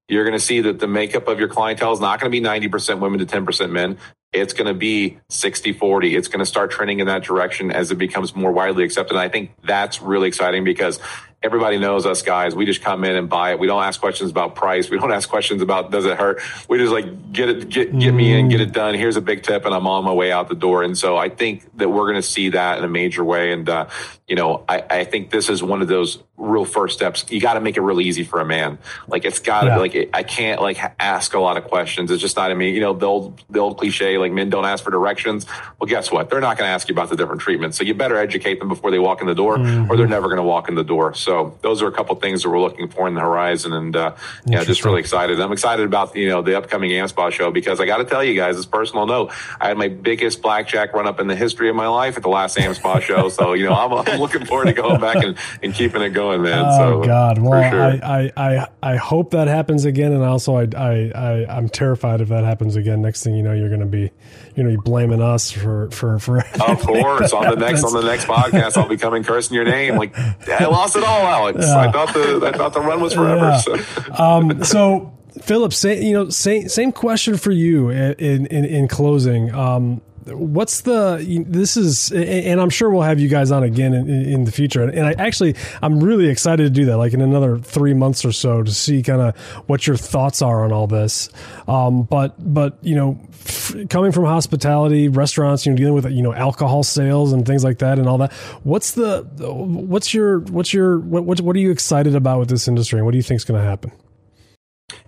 you're going to see that the makeup of your clientele is not going to be 90% women to 10% men it's going to be 60 40. It's going to start trending in that direction as it becomes more widely accepted. And I think that's really exciting because everybody knows us guys. We just come in and buy it. We don't ask questions about price. We don't ask questions about does it hurt. We just like get it, get get me in, get it done. Here's a big tip, and I'm on my way out the door. And so I think that we're going to see that in a major way. And uh, you know, I, I think this is one of those real first steps. You got to make it really easy for a man. Like it's got to yeah. be like I can't like ask a lot of questions. It's just not. I mean, you know, the old the old cliche like men don't ask for directions. Well, guess what? They're not going to ask you about the different treatments. So you better educate them before they walk in the door, mm-hmm. or they're never going to walk in the door. So those are a couple things that we're looking for in the horizon, and uh, yeah, just really excited. I'm excited about you know the upcoming AmSpa show because I got to tell you guys, this personal note, I had my biggest blackjack run up in the history of my life at the last AmSpa show. So you know I'm, I'm, looking forward to going back and, and keeping it going, man. Oh so, God, well sure. I, I, I I hope that happens again, and also I I, I I'm terrified if that happens again. Next thing you know, you're going to be you know, you blaming us for for for. Of course, on the next on the next podcast, I'll be coming cursing your name. Like I lost it all, Alex. Yeah. I thought the I thought the run was forever. Yeah. So. um, so Philip, say, you know, same same question for you in in, in closing. Um, what's the this is and i'm sure we'll have you guys on again in, in, the future. And i actually i'm really excited to do that like in another three months or so to see kind of what your thoughts are on all this. Um, but but you know f- coming from hospitality restaurants you know dealing with you know alcohol sales and things like that and all that what's the what's your what's your what what, what are you excited about with this industry and what do you think is going to happen?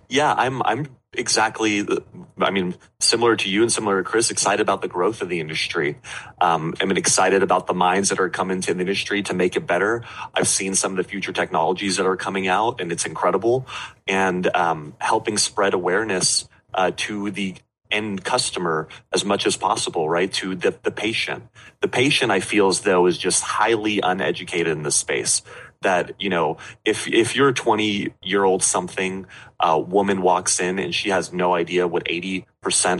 Yeah, I'm I'm exactly. I mean, similar to you and similar to Chris, excited about the growth of the industry. Um, I mean, excited about the minds that are coming to the industry to make it better. I've seen some of the future technologies that are coming out, and it's incredible. And um, helping spread awareness uh, to the end customer as much as possible, right? To the, the patient. The patient, I feel as though, is just highly uneducated in this space that you know if if you're a 20 year old something uh, woman walks in and she has no idea what 80%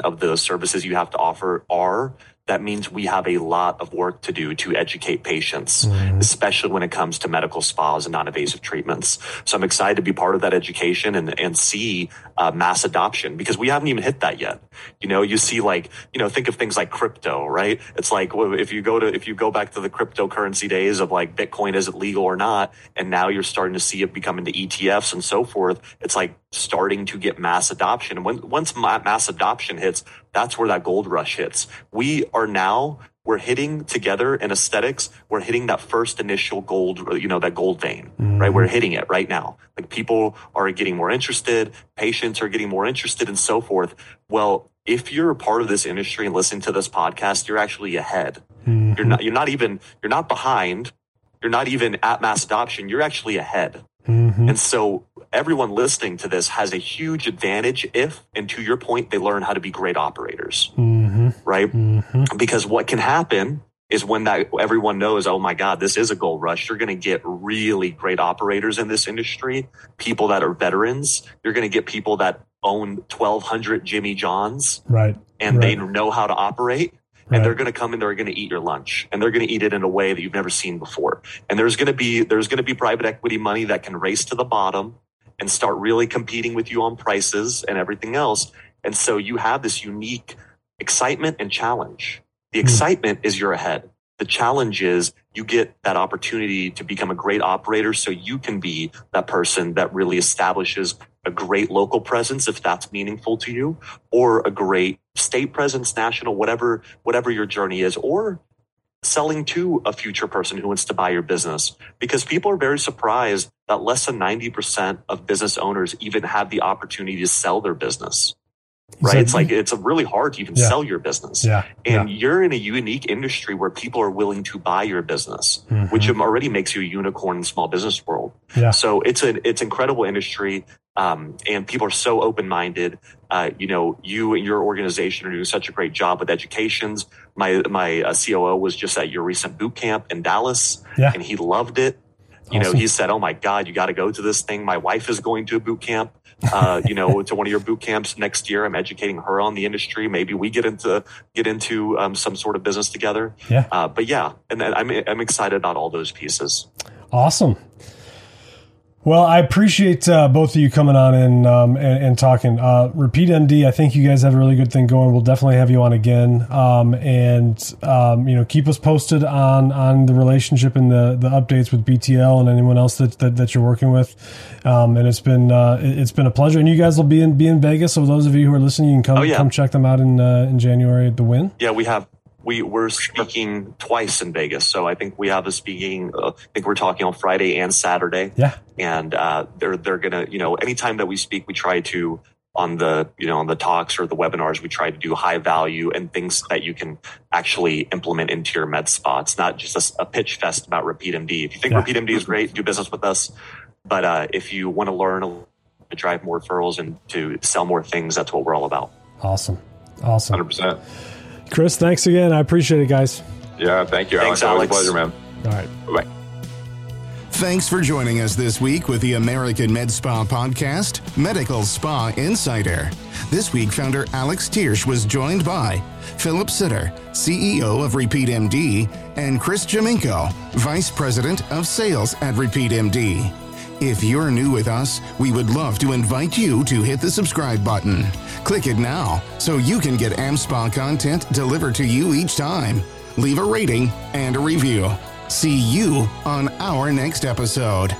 of the services you have to offer are that means we have a lot of work to do to educate patients, mm-hmm. especially when it comes to medical spas and non-invasive treatments. So I'm excited to be part of that education and, and see uh, mass adoption because we haven't even hit that yet. You know, you see like, you know, think of things like crypto, right? It's like if you go to, if you go back to the cryptocurrency days of like Bitcoin, is it legal or not? And now you're starting to see it become into ETFs and so forth. It's like starting to get mass adoption. And when, once mass adoption hits, that's where that gold rush hits. We are now we're hitting together in aesthetics we're hitting that first initial gold you know that gold vein mm-hmm. right we're hitting it right now like people are getting more interested patients are getting more interested and so forth well if you're a part of this industry and listening to this podcast you're actually ahead mm-hmm. you're not you're not even you're not behind you're not even at mass adoption you're actually ahead mm-hmm. and so everyone listening to this has a huge advantage if, and to your point, they learn how to be great operators, mm-hmm. right? Mm-hmm. Because what can happen is when that everyone knows, oh my God, this is a gold rush. You're going to get really great operators in this industry, people that are veterans. You're going to get people that own 1200 Jimmy Johns. Right. And right. they know how to operate. Right. And they're going to come and they're going to eat your lunch and they're going to eat it in a way that you've never seen before. And there's going to be, there's going to be private equity money that can race to the bottom and start really competing with you on prices and everything else. And so you have this unique excitement and challenge. The hmm. excitement is you're ahead. The challenge is you get that opportunity to become a great operator so you can be that person that really establishes a great local presence if that's meaningful to you or a great state presence national whatever whatever your journey is or selling to a future person who wants to buy your business. Because people are very surprised that less than 90% of business owners even have the opportunity to sell their business right it's like it's really hard to even yeah. sell your business yeah. and yeah. you're in a unique industry where people are willing to buy your business mm-hmm. which already makes you a unicorn in the small business world yeah. so it's an it's incredible industry um, and people are so open-minded uh, you know you and your organization are doing such a great job with educations my my uh, coo was just at your recent boot camp in dallas yeah. and he loved it you awesome. know he said oh my god you got to go to this thing my wife is going to a boot camp uh, you know, to one of your boot camps next year. I'm educating her on the industry. Maybe we get into get into um, some sort of business together. Yeah. Uh, but yeah, and I'm I'm excited about all those pieces. Awesome. Well, I appreciate uh, both of you coming on and um, and, and, talking. Uh, Repeat MD, I think you guys have a really good thing going. We'll definitely have you on again, um, and um, you know, keep us posted on on the relationship and the the updates with BTL and anyone else that that, that you're working with. Um, and it's been uh, it's been a pleasure. And you guys will be in be in Vegas. So those of you who are listening, you can come oh, yeah. come check them out in uh, in January at the Wynn. Yeah, we have we we're speaking twice in Vegas. So I think we have a speaking. Uh, I think we're talking on Friday and Saturday. Yeah, and uh, they're they're gonna you know anytime that we speak, we try to on the you know on the talks or the webinars we try to do high value and things that you can actually implement into your med spas not just a, a pitch fest about repeat md if you think yeah. repeat md is great do business with us but uh, if you want to learn to drive more referrals and to sell more things that's what we're all about awesome awesome 100% Chris, thanks again. I appreciate it, guys. Yeah, thank you, Alex. Thanks, Always a pleasure, man. All right. Bye. Thanks for joining us this week with the American Med Spa podcast, Medical Spa Insider. This week, founder Alex Tiersch was joined by Philip Sitter, CEO of Repeat MD, and Chris Jaminko, Vice President of Sales at Repeat MD. If you're new with us, we would love to invite you to hit the subscribe button. Click it now so you can get AmSpa content delivered to you each time. Leave a rating and a review. See you on our next episode.